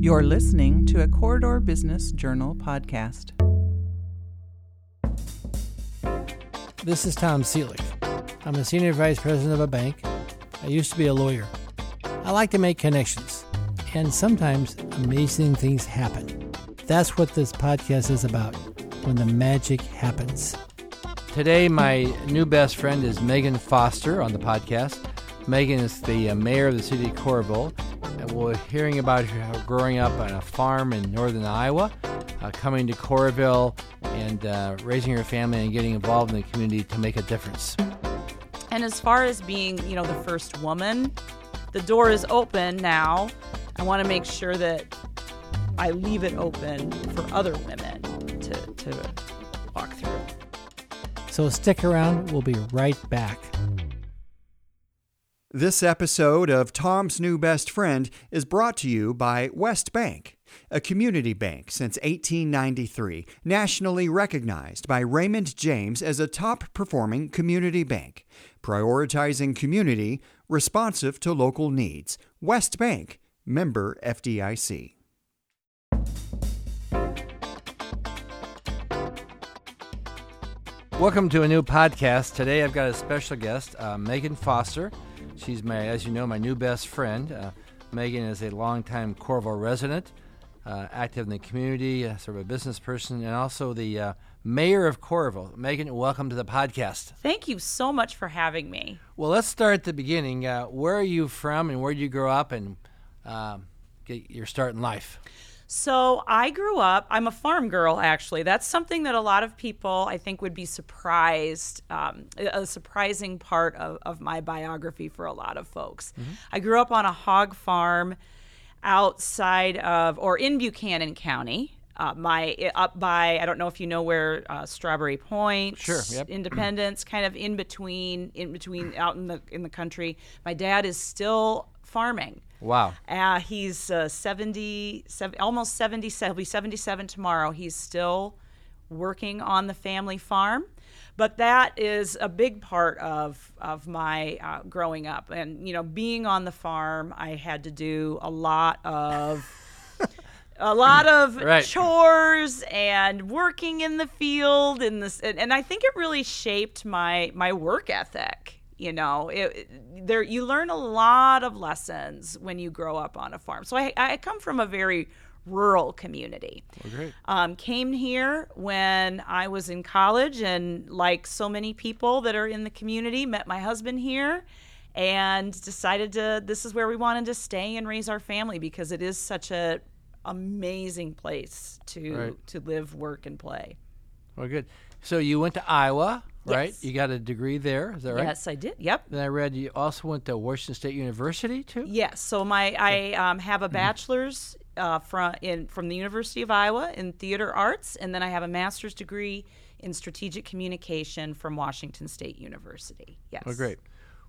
You're listening to a Corridor Business Journal podcast. This is Tom Seelig. I'm a senior vice president of a bank. I used to be a lawyer. I like to make connections, and sometimes amazing things happen. That's what this podcast is about when the magic happens. Today, my new best friend is Meghann Foster on the podcast. Meghann is the uh, mayor of the city of Coralville. We're hearing about her growing up on a farm in northern Iowa, uh, coming to Coralville, and uh, raising her family and getting involved in the community to make a difference. And as far as being, you know, the first woman, the door is open now. I want to make sure that I leave it open for other women to, to walk through. So stick around, we'll be right back. This episode of Tom's New Best Friend is brought to you by West Bank, a community bank since 1893, nationally recognized by Raymond James as a top performing community bank, prioritizing community, responsive to local needs. West Bank, member FDIC. Welcome to a new podcast. Today I've got a special guest, uh, Meghann Foster. She's my, as you know, my new best friend. Uh, Meghann is a longtime Coralville resident, uh, active in the community, uh, sort of a business person, and also the uh, mayor of Coralville. Meghann, welcome to the podcast. Thank you so much for having me. Well, let's start at the beginning. Uh, where are you from, and where did you grow up, and um, get your start in life? So I grew up, I'm a farm girl, actually. That's something that a lot of people, I think, would be surprised, um, a surprising part of, of my biography for a lot of folks. Mm-hmm. I grew up on a hog farm outside of, or in Buchanan County. Uh, my up by I don't know if you know where uh, Strawberry Point, sure, yep. Independence, kind of in between, in between out in the in the country. My dad is still farming. Wow. Uh, he's uh, 70, 70, almost 77. He'll be 77 tomorrow. He's still working on the family farm. But that is a big part of, of my uh, growing up. And, you know, being on the farm, I had to do a lot of. a lot of right. chores and working in the field and this and, and I think it really shaped my my work ethic you know it, there you learn a lot of lessons when you grow up on a farm. So i, I come from a very rural community. Well, great. Um, came here when i was in college and like so many people that are in the community met my husband here and decided to this is where we wanted to stay and raise our family because it is such a amazing place to right. to live work and play. Well good. So you went to iowa right? Yes. You got a degree there, is that right? Yes, I did. Yep. Then I read you also went to Washington State University too. Yes. So my I um, have a bachelor's uh, from in from the University of Iowa in theater arts, and then I have a master's degree in strategic communication from Washington State University. Yes. Oh, great.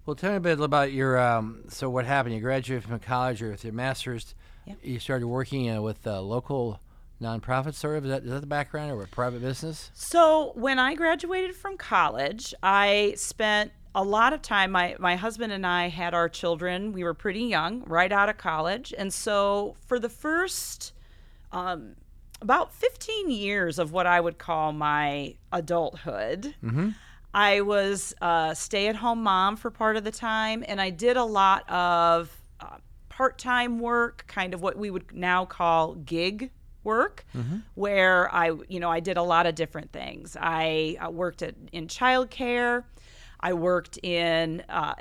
Well, tell me a bit about your. Um, so, what happened? You graduated from college, or with your master's, Yep. you started working uh, with uh, local nonprofit sort of? Is that, is that the background or a private business? So when I graduated from college, I spent a lot of time. My my husband and I had our children. We were pretty young, right out of college, and so for the first. Um, about 15 years of what I would call my adulthood. Mm-hmm. I was a stay at home mom for part of the time, and I did a lot of uh, part time work, kind of what we would now call gig work Mm-hmm. where I, you know, I did a lot of different things. I, uh worked at, in childcare. I worked in, uh,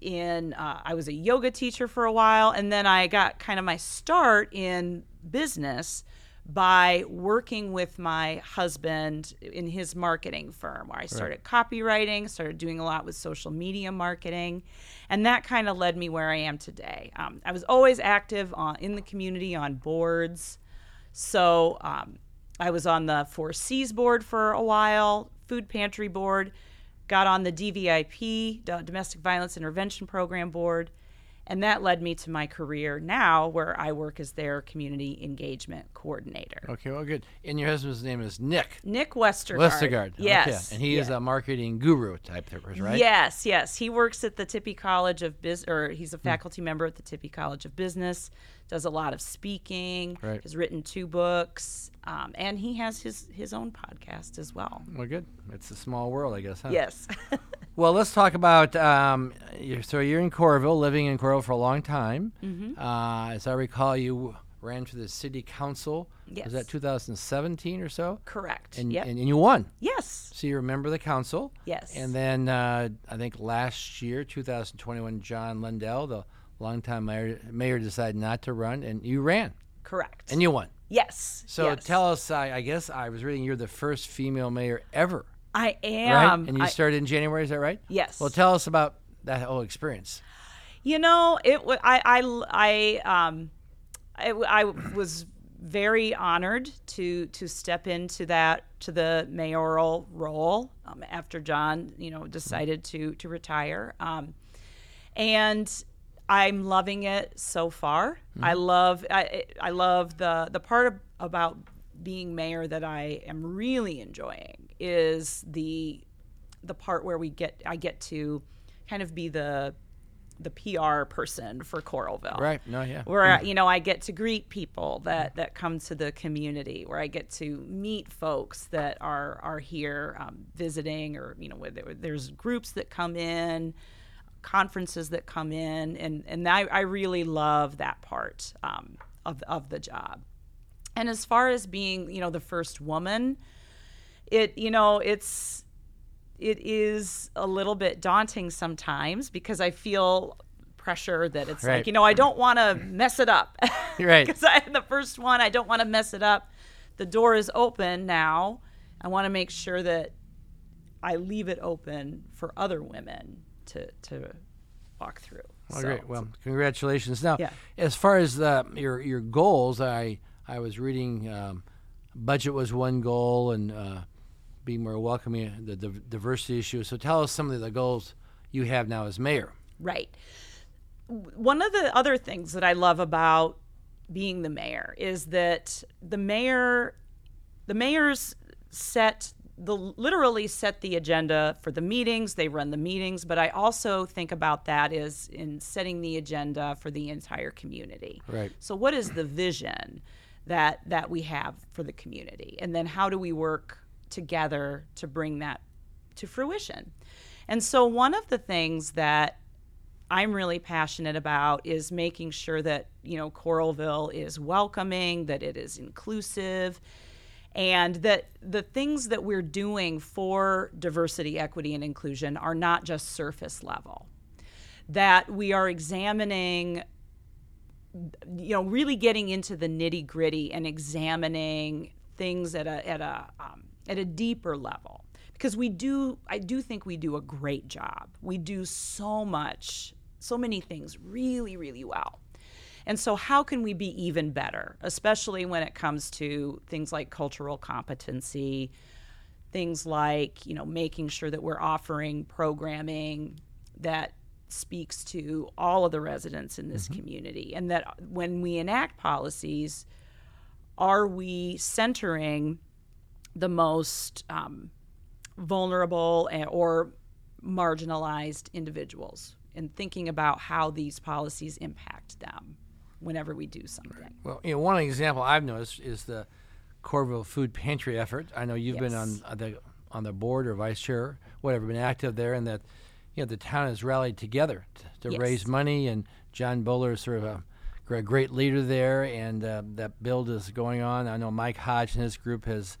in, uh, I was a yoga teacher for a while, and then I got kind of my start in business by working with my husband in his marketing firm where I started copywriting, started doing a lot with social media marketing, and that kind of led me where I am today. Um, I was always active on, in the community on boards. So um, I was on the Four board for a while, food pantry board, got on the DVIP, Domestic Violence Intervention Program board, And that led me to my career now, where I work as their community engagement coordinator. Okay, well, good. And your husband's name is Nick. Nick Westergaard. Westergaard. Yes. Okay. And he is a marketing guru type person, right? Yes, yes. He works at the Tippie College of Business, or he's Hmm. a faculty member at the Tippie College of Business. Does a lot of speaking. Right. Has written two books, um, and he has his his own podcast as well. Well, good. It's a small world, I guess, huh? Yes. Well, let's talk about. Um, you're, so you're in Coralville, living in Coralville for a long time. Mm-hmm. Uh, as I recall, you ran for the city council. Yes. Was that 2017 or so? Correct. And, yep. and, and you won. yes. So you remember the council. Yes. And then uh, I think last year, 2021, John Lundell, the longtime mayor, mayor, decided not to run, and you ran, Correct. and you won. Yes. So yes. tell us. I, I guess I was reading you're the first female mayor ever, I right? am. And you I- started in January. Is that right? yes. Well, tell us about that whole experience. You know, it. wa- I. I. I. Um. I, I was very honored to to step into that to the mayoral role um, after John, you know, decided to to retire. Um, and I'm loving it so far. I love. I. I love the the part of, about being mayor that I am really enjoying is the the part where we get I get to kind of be the the PR person for Coralville. Right. No. Yeah. Where you know I get to greet people that that come to the community, where I get to meet folks that are are here um, visiting, or you know, where there, there's groups that come in, conferences that come in, and and I, I really love that part um, of of the job. And as far as being, you know, the first woman, it you know it's it is a little bit daunting sometimes because I feel pressure that it's Right. like you know I don't want to mess it up. Right. Because I'm the first one, I don't want to mess it up. The door is open now. I want to make sure that I leave it open for other women to to walk through. Well, So- great. Well, congratulations. Now, Yeah. as far as the, your your goals, I I was reading. Um, budget was one goal, and uh, being more welcoming, the, the diversity issue. So, tell us some of the goals you have now as mayor. Right. One of the other things that I love about being the mayor is that the mayor, the mayors set the literally set the agenda for the meetings. They run the meetings, but I also think about that as in setting the agenda for the entire community. Right. So, what is the vision that that we have for the community, and then how do we work together to bring that to fruition? And so, one of the things that I'm really passionate about is making sure that you know Coralville is welcoming, that it is inclusive, and that the things that we're doing for diversity, equity, and inclusion are not just surface level. That we are examining you know really getting into the nitty gritty and examining things at a at a um, at a deeper level because we do I do think we do a great job. We do so much, so many things really really well. And so how can we be even better, especially when it comes to things like cultural competency, things like, you know, making sure that we're offering programming that speaks to all of the residents in this community? And that when we enact policies are we centering the most um, vulnerable or marginalized individuals and thinking about how these policies impact them whenever we do something Well, you know, one example I've noticed is the Coralville Food Pantry effort. I know you've been on the on the board or vice chair, whatever, been active there, and that you know the town has rallied together t- to Yes. raise money. And John Boller is sort of a, gr- a great leader there, and uh, that build is going on. I know Mike Hodge and his group has.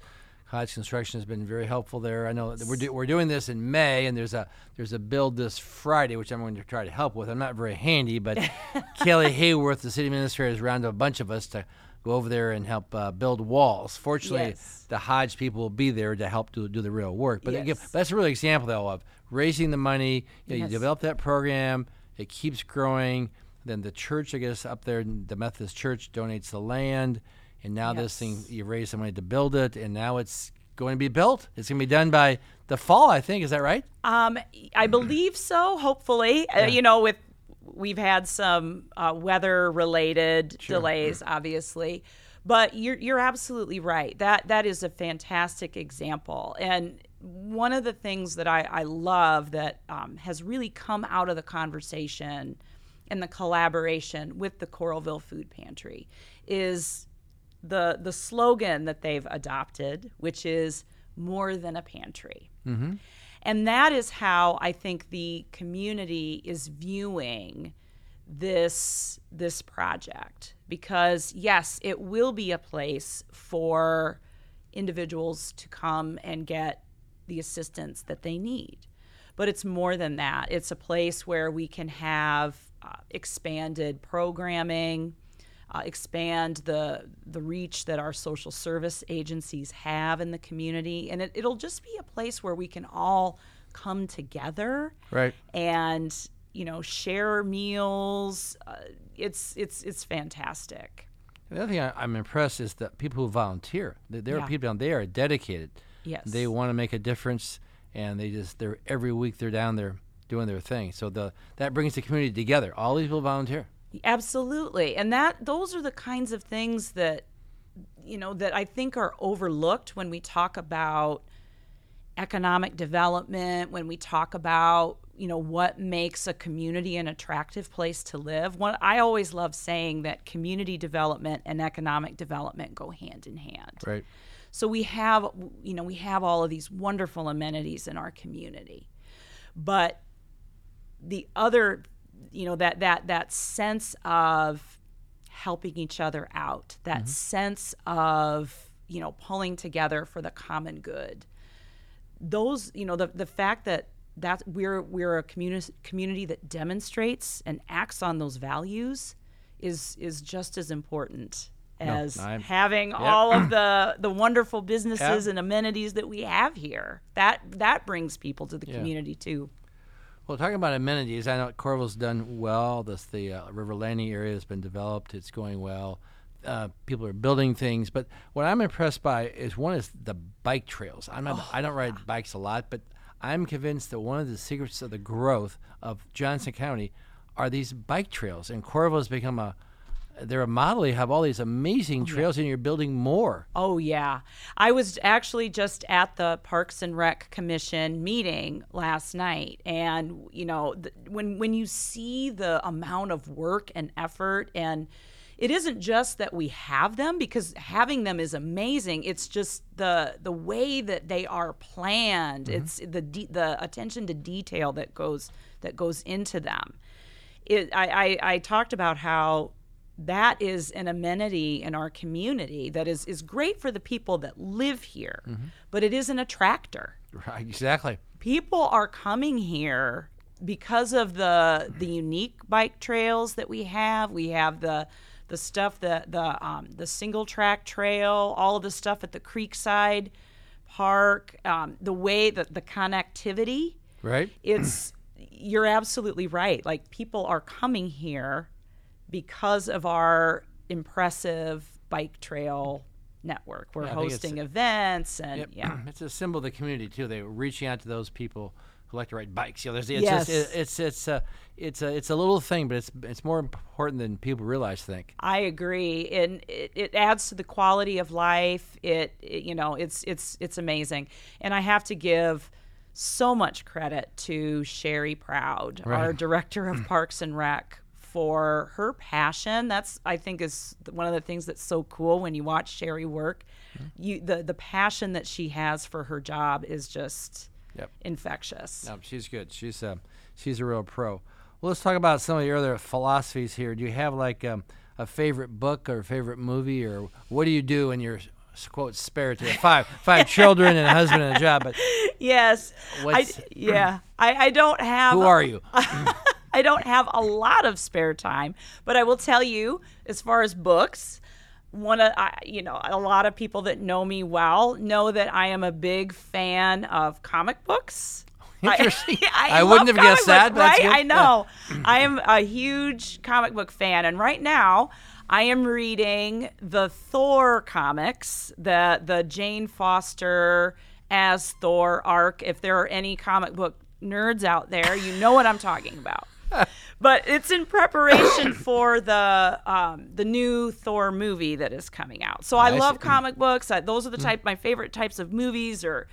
Hodge Construction has been very helpful there. I know that we're, do, we're doing this in May, and there's a there's a build this Friday, which I'm going to try to help with. I'm not very handy, but Kelly Hayworth, the city administrator, has rounded a bunch of us to go over there and help uh, build walls. Fortunately, Yes. the Hodge people will be there to help do, do the real work. But Yes. that's a real example, though, of raising the money. You, know, Yes. you develop that program, it keeps growing. Then the church, I guess, up there, the Methodist Church donates the land. And now this thing, you raise some money to build it, and now it's going to be built. It's going to be done by the fall, I think. Is that right? Um, I believe so. Hopefully, uh, you know, with we've had some uh, weather related delays, obviously. But you're you're absolutely right. That that is a fantastic example. And one of the things that I, I love that um, has really come out of the conversation and the collaboration with the Coralville Food Pantry is the the slogan that they've adopted, which is more than a pantry. And that is how I think the community is viewing this this project because yes, it will be a place for individuals to come and get the assistance that they need. But it's more than that. It's a place where we can have uh, expanded programming, uh, expand the the reach that our social service agencies have in the community, and it, it'll just be a place where we can all come together Right. and you know share meals. Uh, it's it's it's fantastic. The other thing I, I'm impressed is that people who volunteer. There there Yeah. are people down there are dedicated. Yes. They want to make a difference, and they just they're every week they're down there doing their thing. So the that brings the community together. All these people volunteer. Absolutely. And that those are the kinds of things that you know that I think are overlooked when we talk about economic development, when we talk about, you know, what makes a community an attractive place to live. One I always love saying that community development and economic development go hand in hand. Right. So we have, you know, we have all of these wonderful amenities in our community, but the other, you know, that that that sense of helping each other out, that mm-hmm. sense of you know pulling together for the common good. Those, you know, the the fact that that we're we're a community community that demonstrates and acts on those values is is just as important as I'm- having all of the the wonderful businesses Yeah. and amenities that we have here. That that brings people to the Yeah. community too. Well, talking about amenities, I know Coralville's done well. This the uh, River Landing area has been developed. It's going well. Uh, people are building things, but what I'm impressed by is one is the bike trails. I'm not, I don't ride bikes a lot, but I'm convinced that one of the secrets of the growth of Johnson County are these bike trails, and Coralville has become a they're a model. You have all these amazing oh, trails, and you're building more. Oh yeah, I was actually just at the Parks and Rec Commission meeting last night, and you know, th- when when you see the amount of work and effort, and it isn't just that we have them because having them is amazing. It's just the the way that they are planned. Mm-hmm. It's the de- the attention to detail that goes that goes into them. It, I, I I talked about how that is an amenity in our community that is, is great for the people that live here, but it is an attractor. Right, exactly. People are coming here because of the the unique bike trails that we have. We have the the stuff the the um, the single track trail, all of the stuff at the Creekside Park, um, the way that the connectivity Right. it's you're absolutely right. Like people are coming here because of our impressive bike trail network. We're Yeah, I think it's- hosting events and Yep. yeah. it's a symbol of the community too. They're reaching out to those people who like to ride bikes. You know, there's it's Yes. just, it, it's it's a it's a it's a little thing, but it's it's more important than people realize. I think. I agree, and it, it adds to the quality of life. It, it, you know, it's it's it's amazing, and I have to give so much credit to Sherry Proud, our director of Parks and Rec, for her passion. That's I think is one of the things that's so cool when you watch Sherry work. You the the passion that she has for her job is just Yep. infectious. No, she's good. She's um, she's a real pro. Well, let's talk about some of your other philosophies here. Do you have like um, a favorite book or favorite movie, or what do you do in your quote spare time? Five five children and a husband and a job, but Yes, I, yeah. I, I don't have. who are you? I don't have a lot of spare time, but I will tell you, as far as books, one of I, you know a lot of people that know me well know that I am a big fan of comic books. Interesting. I, I wouldn't have guessed comic that, but right? I know. I am a huge comic book fan, and right now I am reading the Thor comics, the the Jane Foster as Thor arc. If there are any comic book nerds out there, you know what I'm talking about. But it's in preparation for the um, the new Thor movie that is coming out. So I, I love see. comic books. I, those are the type my favorite types of movies, or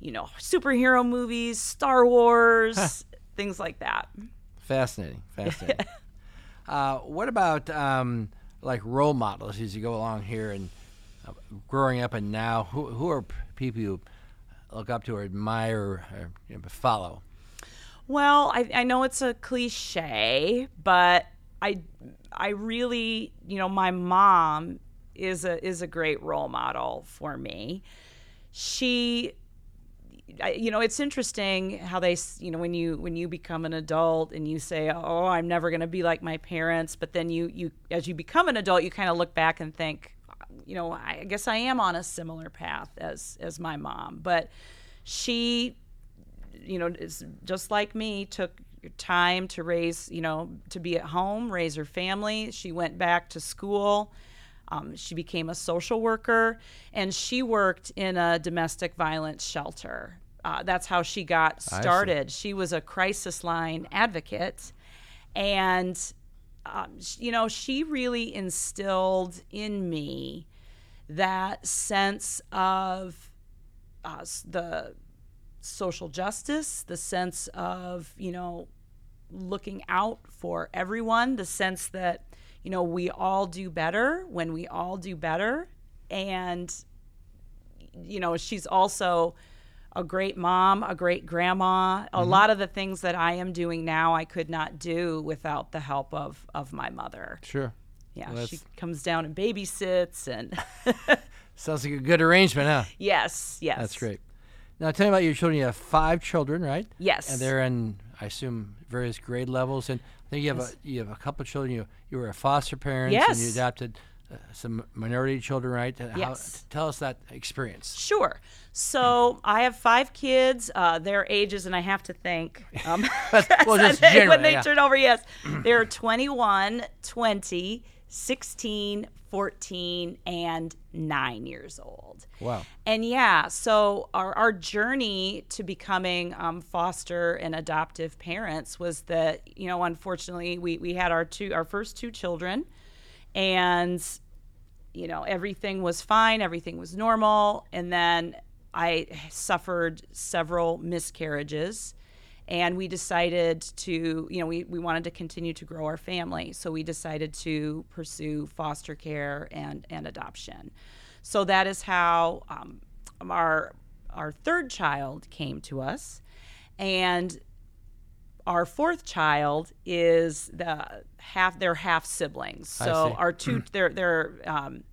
you know, superhero movies, Star Wars, things like that. Fascinating, fascinating. uh, what about um, like role models as you go along here and uh, growing up and now? Who who are people you look up to or admire or you know, follow? Well, I, I know it's a cliche, but I I really, you know, my mom is a is a great role model for me. She you know, it's interesting how they, you know, when you when you become an adult and you say, "Oh, I'm never going to be like my parents," but then you you as you become an adult, you kind of look back and think, you know, I guess I am on a similar path as as my mom, but she you know, is just like me, took time to raise, you know, to be at home, raise her family. She went back to school. Um, she became a social worker, and she worked in a domestic violence shelter. Uh, that's how she got started. She was a crisis line advocate, and um, you know, she really instilled in me that sense of uh, the social justice, the sense of, you know, looking out for everyone, the sense that, you know, we all do better when we all do better. And, you know, she's also a great mom, a great grandma. A mm-hmm. lot of the things that I am doing now, I could not do without the help of, of my mother. Sure. Yeah, Well, she comes down and babysits and Sounds like a good arrangement, huh? yes, yes. That's great. Now tell me about your children. You have five children, right? Yes. And they're in, I assume, various grade levels. And I think you have a you have a couple of children. You you were a foster parent, and you adopted uh, some minority children, right? How, Yes. tell us that experience. Sure. So I have five kids. Uh, their ages, and I have to think. Um, well, just when generally, they yeah. turn over, yes. They're 21, 20, 16, 14, and nine years old. Wow. And yeah, so our, our journey to becoming um, foster and adoptive parents was that, you know, unfortunately, we, we had our two our first two children, and you know everything was fine, everything was normal, and then I suffered several miscarriages. And we decided to, you know, we, we wanted to continue to grow our family. So we decided to pursue foster care and, and adoption. So that is how um, our our third child came to us, and our fourth child is the half they're half siblings. So our two they're they're um,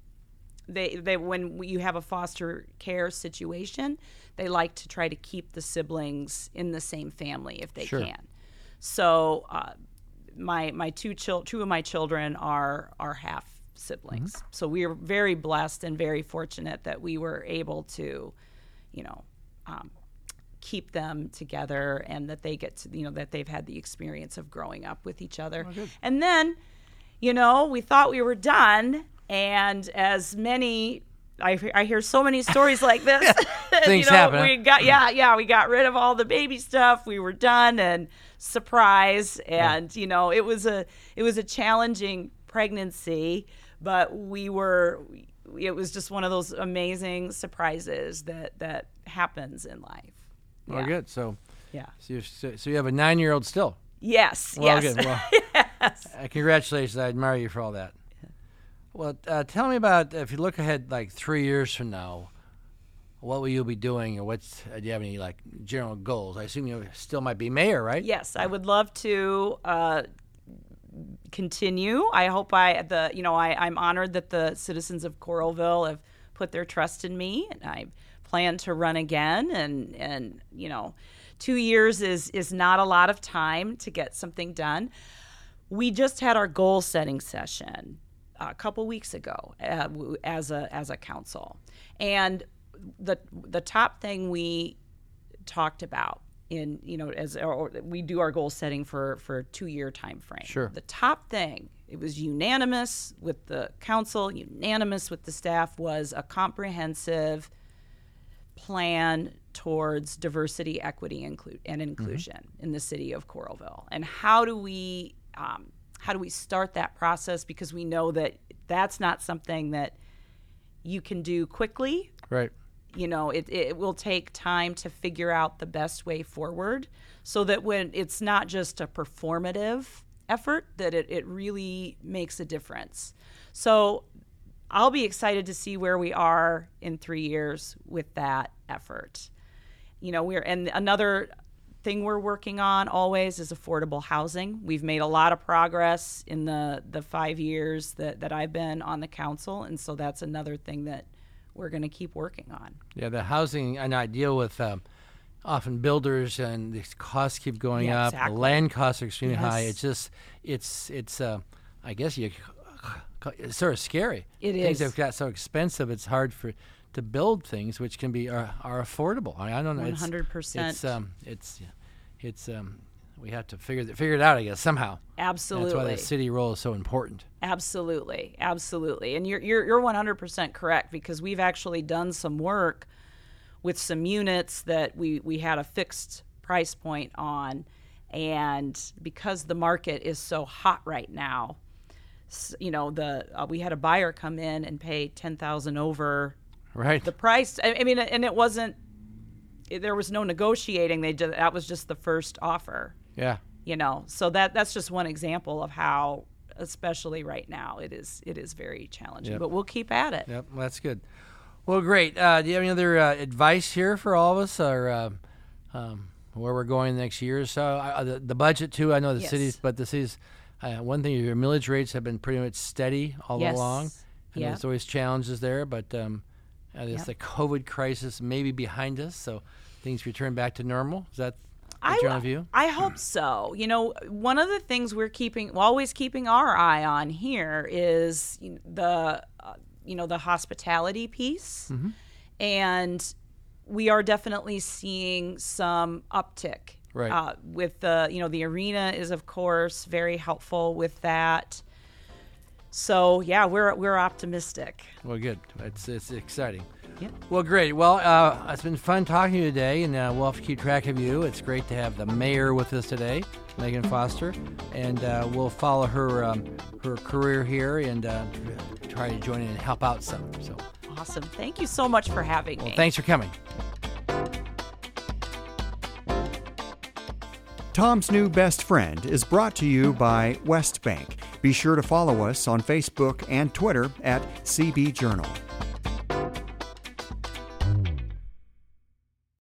they they when you have a foster care situation, they like to try to keep the siblings in the same family if they Sure. can. So uh, my my two chil- two of my children are are half siblings. Mm-hmm. So we are very blessed and very fortunate that we were able to, you know, um, keep them together and that they get to you know that they've had the experience of growing up with each other. and then, you know, we thought we were done, and as many. I, I hear so many stories like this. Things you know, happen. We got yeah, yeah. We got rid of all the baby stuff. We were done, and surprise. And you know, it was a it was a challenging pregnancy, but we were. It was just one of those amazing surprises that that happens in life. Well, Yeah. good. So, Yeah. so, you so, so you have a nine-year-old still. Yes. Well, yes. good. Well, uh, congratulations. I admire you for all that. Well, uh, tell me about if you look ahead like three years from now, what will you be doing, or what's uh, do you have any like general goals? I assume you still might be mayor, right? Yes, I would love to uh, continue. I hope I the you know I, I'm honored that the citizens of Coralville have put their trust in me, and I plan to run again. And and you know, two years is is not a lot of time to get something done. We just had our goal setting session a couple weeks ago uh, as a as a council, and the the top thing we talked about in you know as or we do our goal setting for for a two year time frame. Sure. The top thing it was unanimous with the council, unanimous with the staff was a comprehensive plan towards diversity, equity, include, and inclusion in the city of Coralville. And how do we um, how do we start that process? Because we know that that's not something that you can do quickly. Right. You know, it, it will take time to figure out the best way forward so that when it's not just a performative effort, that it, it really makes a difference. So I'll be excited to see where we are in three years with that effort. You know, we're, and another thing we're working on always is affordable housing. We've made a lot of progress in the, the five years that, that I've been on the council, and so that's another thing that we're going to keep working on. Yeah, the housing, and I deal with um, often builders, and the costs keep going Yeah, up. exactly. The land costs are extremely high. It's just, it's, it's. Uh, I guess you, it's sort of scary. It things is. have got so expensive. It's hard for to build things which can be are, are affordable. I, I don't know. it's- 100%. It's um, it's it's um, we have to figure th- figure it out. I guess somehow. Absolutely. That's why the city role is so important. Absolutely, absolutely, and you're you're you're 100% correct because we've actually done some work with some units that we we had a fixed price point on, and because the market is so hot right now, you know the uh, we had a buyer come in and pay 10,000 over Right. the price. I, I mean, and it wasn't there was no negotiating. They just that was just the first offer yeah. you know so that that's just one example of how especially right now it is it is very challenging Yep. but we'll keep at it Yep, well, that's good. Well, great. Uh, do you have any other uh, advice here for all of us, or uh, um, where we're going next year or so? Uh, the, the budget too. I know the Yes. cities, but the cities. Uh, one thing, is your millage rates have been pretty much steady all Yes. along. And Yeah. there's always challenges there, but um, uh, there's Yep. the COVID crisis maybe behind us, so things return back to normal. Is that I, view? I hope so. You know, one of the things we're keeping, always keeping our eye on here is the, uh, you know, the hospitality piece, Mm-hmm. and we are definitely seeing some uptick. Right. Uh, with the, you know, the arena is of course very helpful with that. So yeah, we're we're optimistic. Well, good. It's it's exciting. Yep. Well, great. Well, uh, it's been fun talking to you today, and uh, we'll have to keep track of you. It's great to have the mayor with us today, Meghann Foster, and uh, we'll follow her um, her career here and uh, try to join in and help out some. So, Awesome. Thank you so much for having well, me. thanks for coming. Tom's New Best Friend is brought to you by West Bank. Be sure to follow us on Facebook and Twitter at CB Journal.